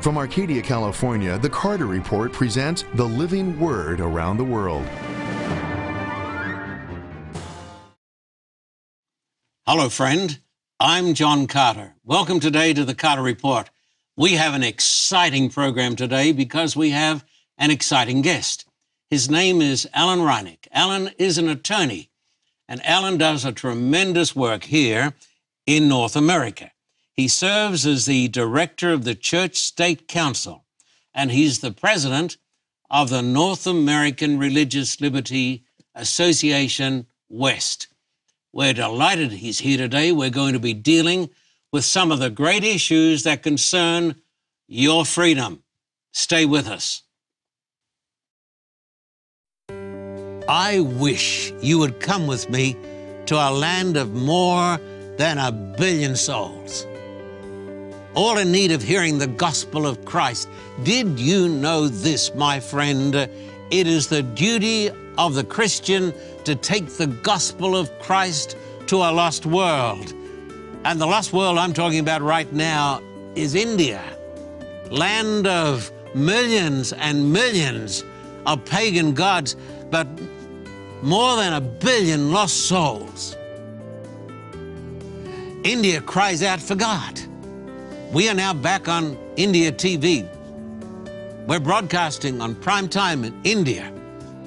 From Arcadia, California, the Carter Report presents the living word around the world. Hello, friend. I'm John Carter. Welcome today to the Carter Report. We have an exciting program today because we have an exciting guest. His name is Alan Reinach. Alan is an attorney, and Alan does a tremendous work here in North America. He serves as the director of the Church State Council, and he's the president of the North American Religious Liberty Association West. We're delighted he's here today. We're going to be dealing with some of the great issues that concern your freedom. Stay with us. I wish you would come with me to a land of more than a billion souls. All in need of hearing the gospel of Christ. Did you know this, my friend? It is the duty of the Christian to take the gospel of Christ to a lost world. And the lost world I'm talking about right now is India, land of millions and millions of pagan gods, but more than a billion lost souls. India cries out for God. We are now back on India TV. We're broadcasting on prime time in India.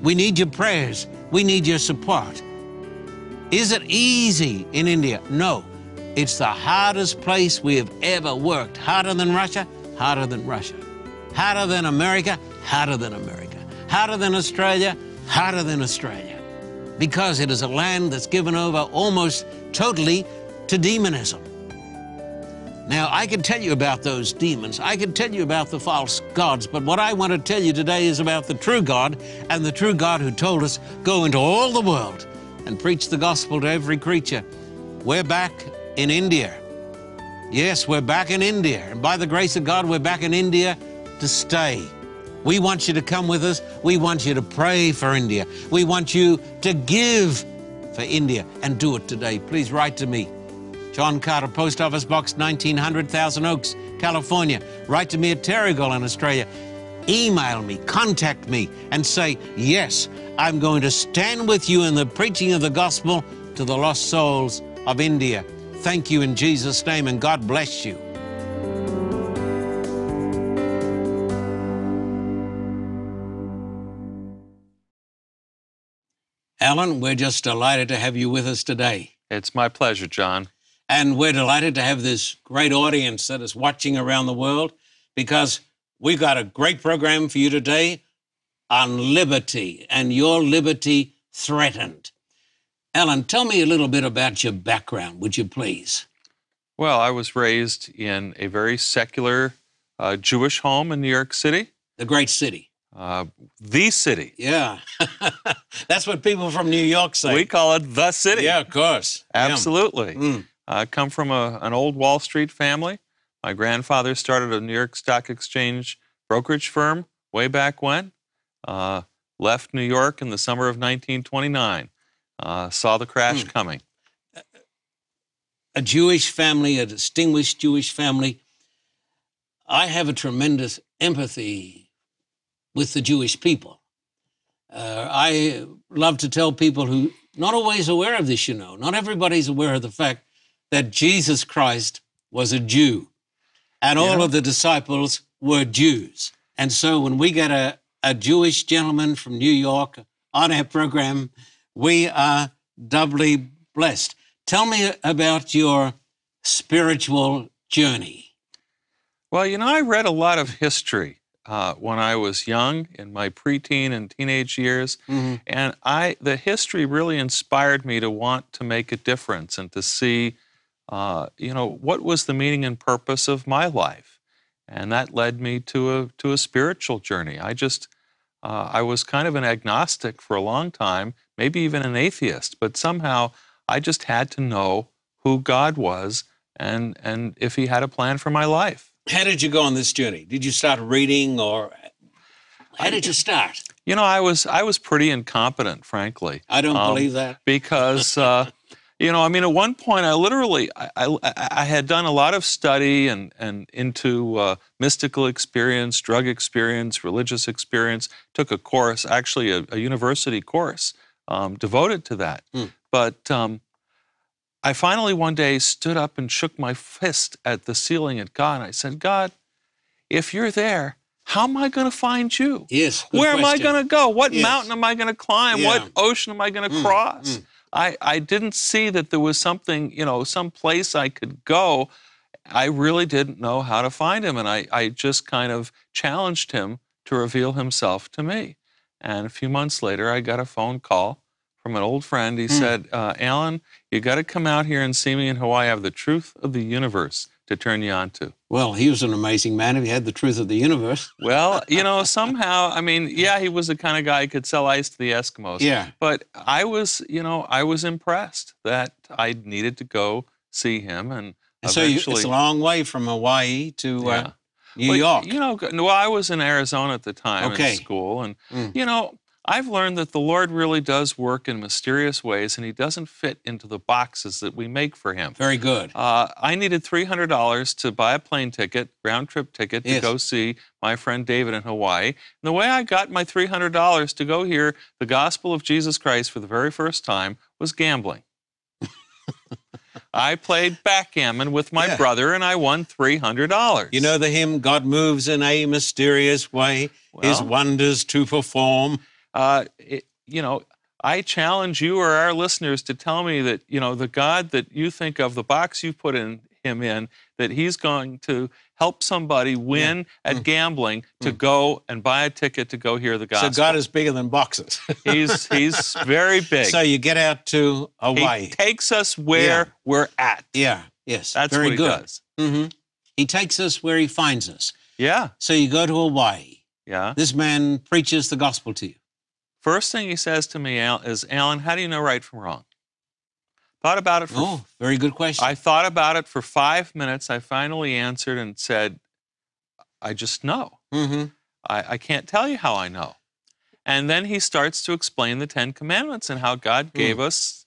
We need your prayers. We need your support. Is it easy in India? No. It's the hardest place we have ever worked. Harder than Russia? Harder than Russia. Harder than America? Harder than America. Harder than Australia? Harder than Australia. Because it is a land that's given over almost totally to demonism. Now, I can tell you about those demons. I can tell you about the false gods, but what I want to tell you today is about the true God and the true God who told us, go into all the world and preach the gospel to every creature. We're back in India. Yes, we're back in India. And by the grace of God, we're back in India to stay. We want you to come with us. We want you to pray for India. We want you to give for India and do it today. Please write to me. John Carter, Post Office Box 1900, Thousand Oaks, California. Write to me at Terrigal in Australia. Email me, contact me, and say, Yes, I'm going to stand with you in the preaching of the gospel to the lost souls of India. Thank you in Jesus' name, and God bless you. Alan, we're just delighted to have you with us today. It's my pleasure, John. And we're delighted to have this great audience that is watching around the world because we've got a great program for you today on liberty and your liberty threatened. Alan, tell me a little bit about your background, would you please? Well, I was raised in a very secular uh, Jewish home in New York City. The great city. Uh, the city. Yeah. That's what people from New York say. We call it the city. Yeah, of course. Absolutely. Mm. I come from a, an old Wall Street family. My grandfather started a New York Stock Exchange brokerage firm way back when. Uh, left New York in the summer of 1929. Uh, saw the crash Hmm. coming. a Jewish family, a distinguished Jewish family. I have a tremendous empathy with the Jewish people. Uh, I love to tell people who not always aware of this, you know, not everybody's aware of the fact that Jesus Christ was a Jew, and all of the disciples were Jews. And so when we get a, a Jewish gentleman from New York on our program, we are doubly blessed. Tell me about your spiritual journey. Well, you know, I read a lot of history uh, when I was young, in my preteen and teenage years, Mhm. and I the history really inspired me to want to make a difference and to see, uh, you know, what was the meaning and purpose of my life, and that led me to a to a spiritual journey. I just uh, I was kind of an agnostic for a long time, maybe even an atheist, but somehow I just had to know who God was and and if He had a plan for my life. How did you go on this journey? Did you start reading or how did you start? You know, I was I was pretty incompetent, frankly. I don't Um, believe that. because uh, You know, I mean, at one point, I literally, I, I, I had done a lot of study and, and into uh, mystical experience, drug experience, religious experience, took a course, actually a, a university course um, devoted to that. Mm. But um, I finally one day stood up and shook my fist at the ceiling at God. And I said, God, if you're there, how am I going to find you? Yes. Where am I going to go? What Yes. mountain am I going to climb? Yeah. What ocean am I going to Mm, cross? mm. I, I didn't see that there was something, you know, some place I could go. I really didn't know how to find him. And I, I just kind of challenged him to reveal himself to me. And a few months later, I got a phone call from an old friend. He Hmm. said, uh, Alan, you got to come out here and see me in Hawaii. I have the truth of the universe to turn you on to. Well, he was an amazing man if he had the truth of the universe. Well, you know, somehow, I mean, yeah, he was the kind of guy who could sell ice to the Eskimos. Yeah. But I was, you know, I was impressed that I needed to go see him, and And so you, eventually, it's a long way from Hawaii to yeah. uh, New But, York. You know, well, I was in Arizona at the time Okay. in school, and Mm. you know, I've learned that the Lord really does work in mysterious ways, and He doesn't fit into the boxes that we make for Him. Very good. Uh, I needed three hundred dollars to buy a plane ticket, round trip ticket, to Yes. go see my friend David in Hawaii. And the way I got my three hundred dollars to go hear the gospel of Jesus Christ for the very first time was gambling. I played backgammon with my Yeah. brother, and I won three hundred dollars. You know the hymn, God moves in a mysterious way, his wonders to perform. Uh, it, you know, I challenge you or our listeners to tell me that, you know, the God that you think of, the box you put in him in, that he's going to help somebody win at gambling to go and buy a ticket to go hear the gospel. Mm. So God is bigger than boxes. he's he's very big. so you get out to Hawaii. he takes us where Yeah. we're at. yeah, yes. That's very he good. does. hmm He takes us where he finds us. Yeah, So you go to Hawaii. yeah. This man preaches the gospel to you. First thing he says to me Al, is, Alan, how do you know right from wrong? Thought about it for Oh, very good question. I thought about it for five minutes. I finally answered and said, I just know. hmm I, I can't tell you how I know. And then he starts to explain the Ten Commandments and how God gave us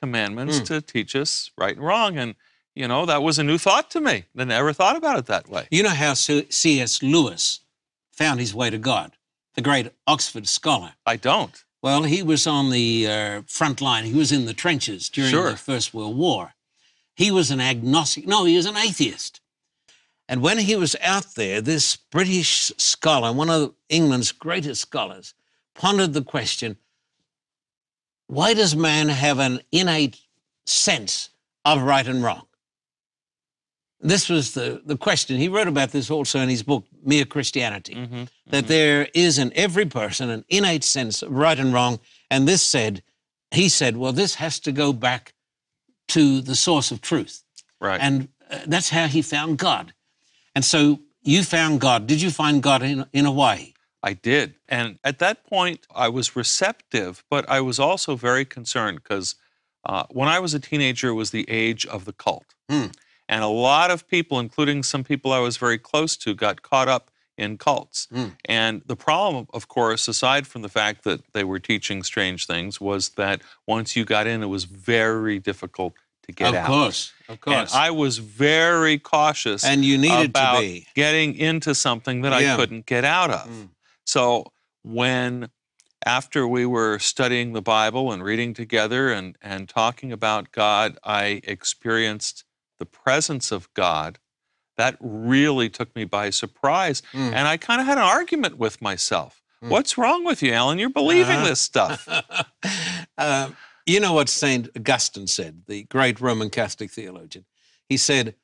commandments Mm. to teach us right and wrong. And, you know, that was a new thought to me. I never thought about it that way. You know how C.S. Lewis found his way to God, the great Oxford scholar. I don't. Well, he was on the uh, front line. He was in the trenches during Sure. the First World War. He was an agnostic. No, he was an atheist. And when he was out there, this British scholar, one of England's greatest scholars, pondered the question why does man have an innate sense of right and wrong? This was the, the question. He wrote about this also in his book, Mere Christianity hmm that there is in every person an innate sense of right and wrong. And this said, he said, well, this has to go back to the source of truth. Right. And uh, that's how he found God. And so you found God. Did you find God in, in Hawaii? I did. And at that point, I was receptive, but I was also very concerned because uh, when I was a teenager, it was the age of the cult. Hmm. And a lot of people, including some people I was very close to, got caught up in cults. Hmm. And the problem, of course, aside from the fact that they were teaching strange things, was that once you got in, it was very difficult to get of out. Of course, of And course. I was very cautious And you needed about to be. getting into something that Yeah. I couldn't get out of. Mm. So when after we were studying the Bible and reading together and, and talking about God, I experienced the presence of God. That really took me by surprise. Mm. And I kind of had an argument with myself. Mm. What's wrong with you, Alan? You're believing Uh-huh. this stuff. uh, you know what St. Augustine said, the great Roman Catholic theologian? He said,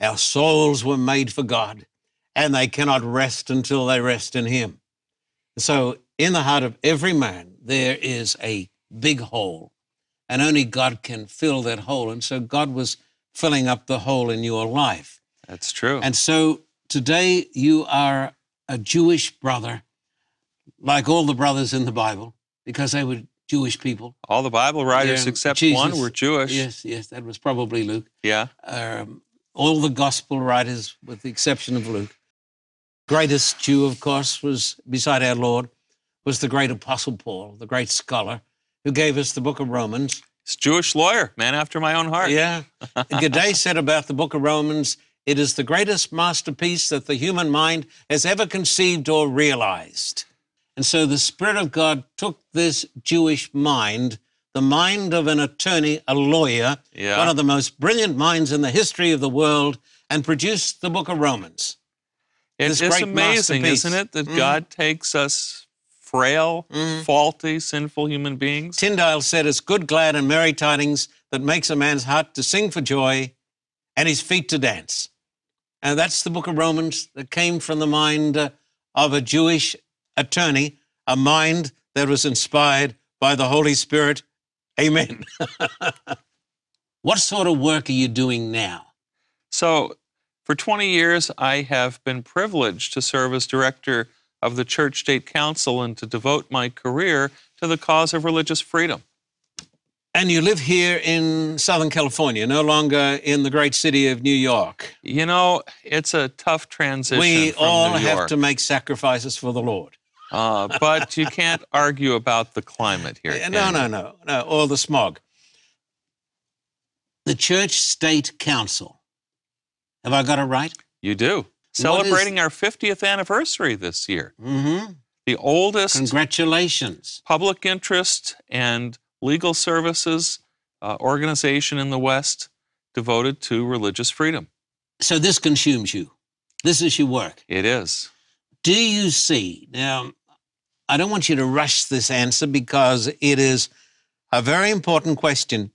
Our souls were made for God, and they cannot rest until they rest in Him. So, in the heart of every man, there is a big hole, and only God can fill that hole. And so, God was filling up the hole in your life. That's true. And so today you are a Jewish brother, like all the brothers in the Bible, because they were Jewish people. All the Bible writers Yeah, except Jesus. one were Jewish. Yes, yes, that was probably Luke. Yeah. Um, all the gospel writers, with the exception of Luke. Greatest Jew, of course, was beside our Lord, was the great apostle Paul, the great scholar, who gave us the book of Romans. Jewish lawyer, man after my own heart. Yeah. Godet said about the book of Romans, it is the greatest masterpiece that the human mind has ever conceived or realized. And so the Spirit of God took this Jewish mind, the mind of an attorney, a lawyer, Yeah. one of the most brilliant minds in the history of the world, and produced the book of Romans. It this amazing, isn't it, that Mhm. God takes us frail, Mhm. faulty, sinful human beings? Tyndale said, It's good, glad, and merry tidings that makes a man's heart to sing for joy and his feet to dance. And that's the book of Romans that came from the mind uh, of a Jewish attorney, a mind that was inspired by the Holy Spirit. Amen. what sort of work are you doing now? So, for 20 years, I have been privileged to serve as director of the Church State Council and to devote my career to the cause of religious freedom. And you live here in Southern California, no longer in the great city of New York. You know, it's a tough transition. We all have to make sacrifices for the Lord. Uh, but you can't argue about the climate here. No, no, no, no, or the smog. The Church State Council. Have I got it right? You do. Celebrating our 50th anniversary this year. Mm-hmm. The oldest Congratulations. public interest and legal services uh, organization in the West devoted to religious freedom. So this consumes you. This is your work. It is. Do you see? Now, I don't want you to rush this answer because it is a very important question.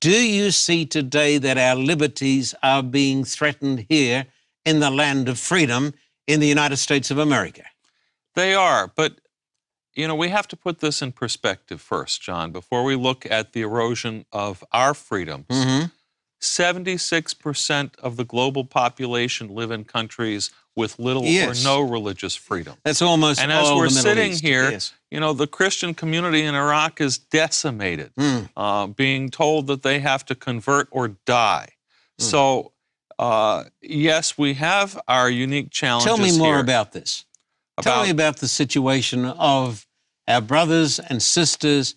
Do you see today that our liberties are being threatened here in the land of freedom in the United States of America? They are, but you know, we have to put this in perspective first, John, before we look at the erosion of our freedoms. Mm-hmm. 76% of the global population live in countries with little Yes. or no religious freedom. That's almost And as we're sitting East. here, Yes. you know, the Christian community in Iraq is decimated, Mm. uh, being told that they have to convert or die. Hmm. So, uh, yes, we have our unique challenges. Tell me more about this. Tell me about the situation of our brothers and sisters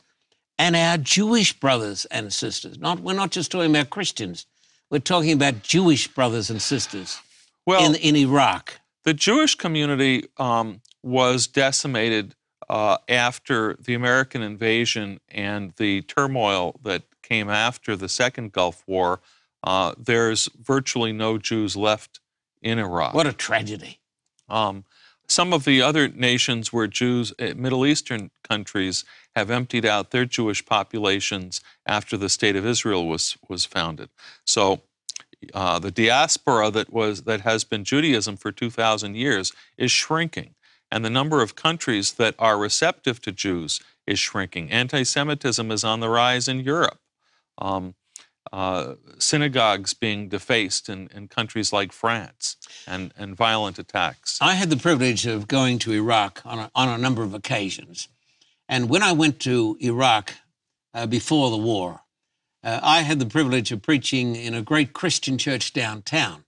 and our Jewish brothers and sisters. Not, we're not just talking about Christians. We're talking about Jewish brothers and sisters well, in, in Iraq. the Jewish community um, was decimated uh, after the American invasion and the turmoil that came after the Second Gulf War. Uh, there's virtually no Jews left in Iraq. What a tragedy. Um, some of the other nations where Jews, eh, Middle Eastern countries, have emptied out their Jewish populations after the state of Israel was was founded. So, uh, the diaspora that was that has been Judaism for two thousand years is shrinking, and the number of countries that are receptive to Jews is shrinking. Anti-Semitism is on the rise in Europe. Um, uh, synagogues being defaced in, in countries like France and, and violent attacks. I had the privilege of going to Iraq on a, on a number of occasions. And when I went to Iraq uh, before the war, uh, I had the privilege of preaching in a great Christian church downtown.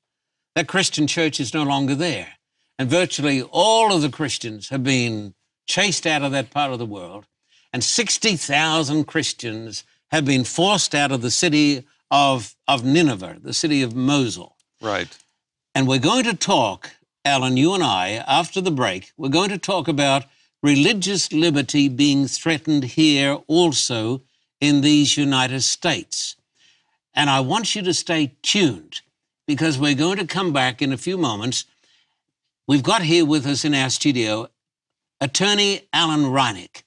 That Christian church is no longer there. And virtually all of the Christians have been chased out of that part of the world. And 60,000 Christians have been forced out of the city of, of Nineveh, the city of Mosul. Right. And we're going to talk, Alan, you and I, after the break, we're going to talk about religious liberty being threatened here also in these United States. And I want you to stay tuned because we're going to come back in a few moments. We've got here with us in our studio attorney Alan Reinach,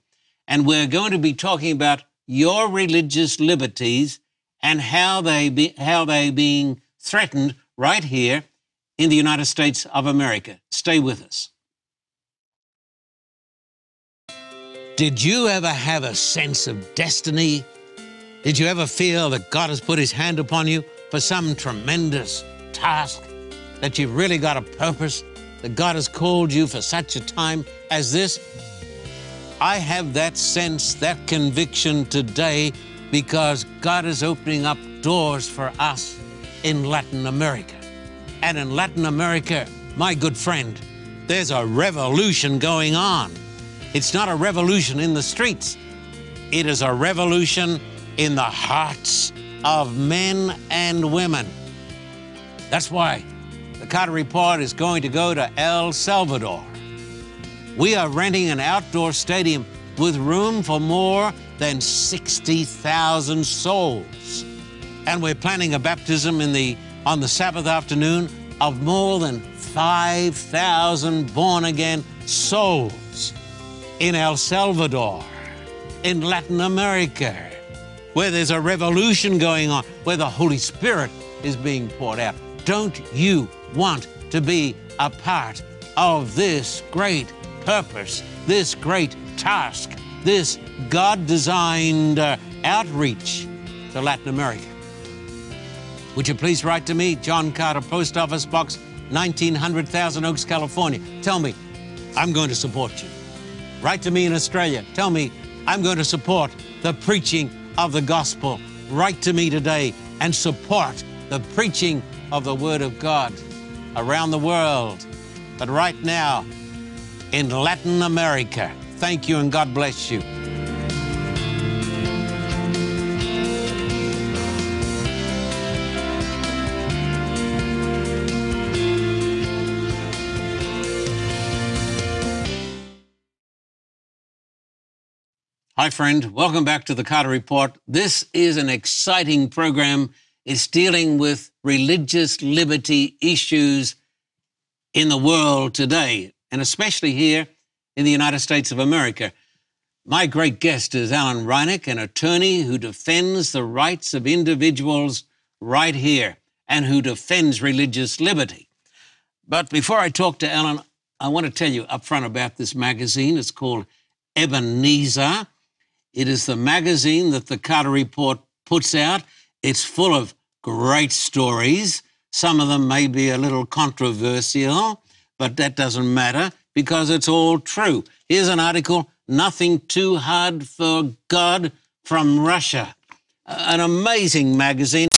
and we're going to be talking about your religious liberties and how they be, how they being threatened right here in the United States of America. Stay with us. Did you ever have a sense of destiny? Did you ever feel that God has put his hand upon you for some tremendous task? That you've really got a purpose? That God has called you for such a time as this? I have that sense, that conviction today because God is opening up doors for us in Latin America. And in Latin America, my good friend, there's a revolution going on. It's not a revolution in the streets, it is a revolution in the hearts of men and women. That's why the Carter Report is going to go to El Salvador. We are renting an outdoor stadium with room for more than 60,000 souls. And we're planning a baptism in the, on the Sabbath afternoon of more than 5,000 born again souls in El Salvador, in Latin America, where there's a revolution going on, where the Holy Spirit is being poured out. Don't you want to be a part of this great purpose, this great task, this God designed uh, outreach to Latin America? Would you please write to me, John Carter, Post Office Box 1900 Thousand Oaks, California? Tell me, I'm going to support you. Write to me in Australia. Tell me, I'm going to support the preaching of the gospel. Write to me today and support the preaching of the Word of God around the world. But right now, in Latin America, thank you and God bless you. Hi, friend. Welcome back to the Carter Report. This is an exciting program. It's dealing with religious liberty issues in the world today, and especially here in the United States of America. My great guest is Alan Reinach, an attorney who defends the rights of individuals right here and who defends religious liberty. But before I talk to Alan, I want to tell you up front about this magazine. It's called Ebenezer. It is the magazine that the Carter Report puts out. It's full of great stories. Some of them may be a little controversial, but that doesn't matter because it's all true. Here's an article Nothing Too Hard for God from Russia. An amazing magazine.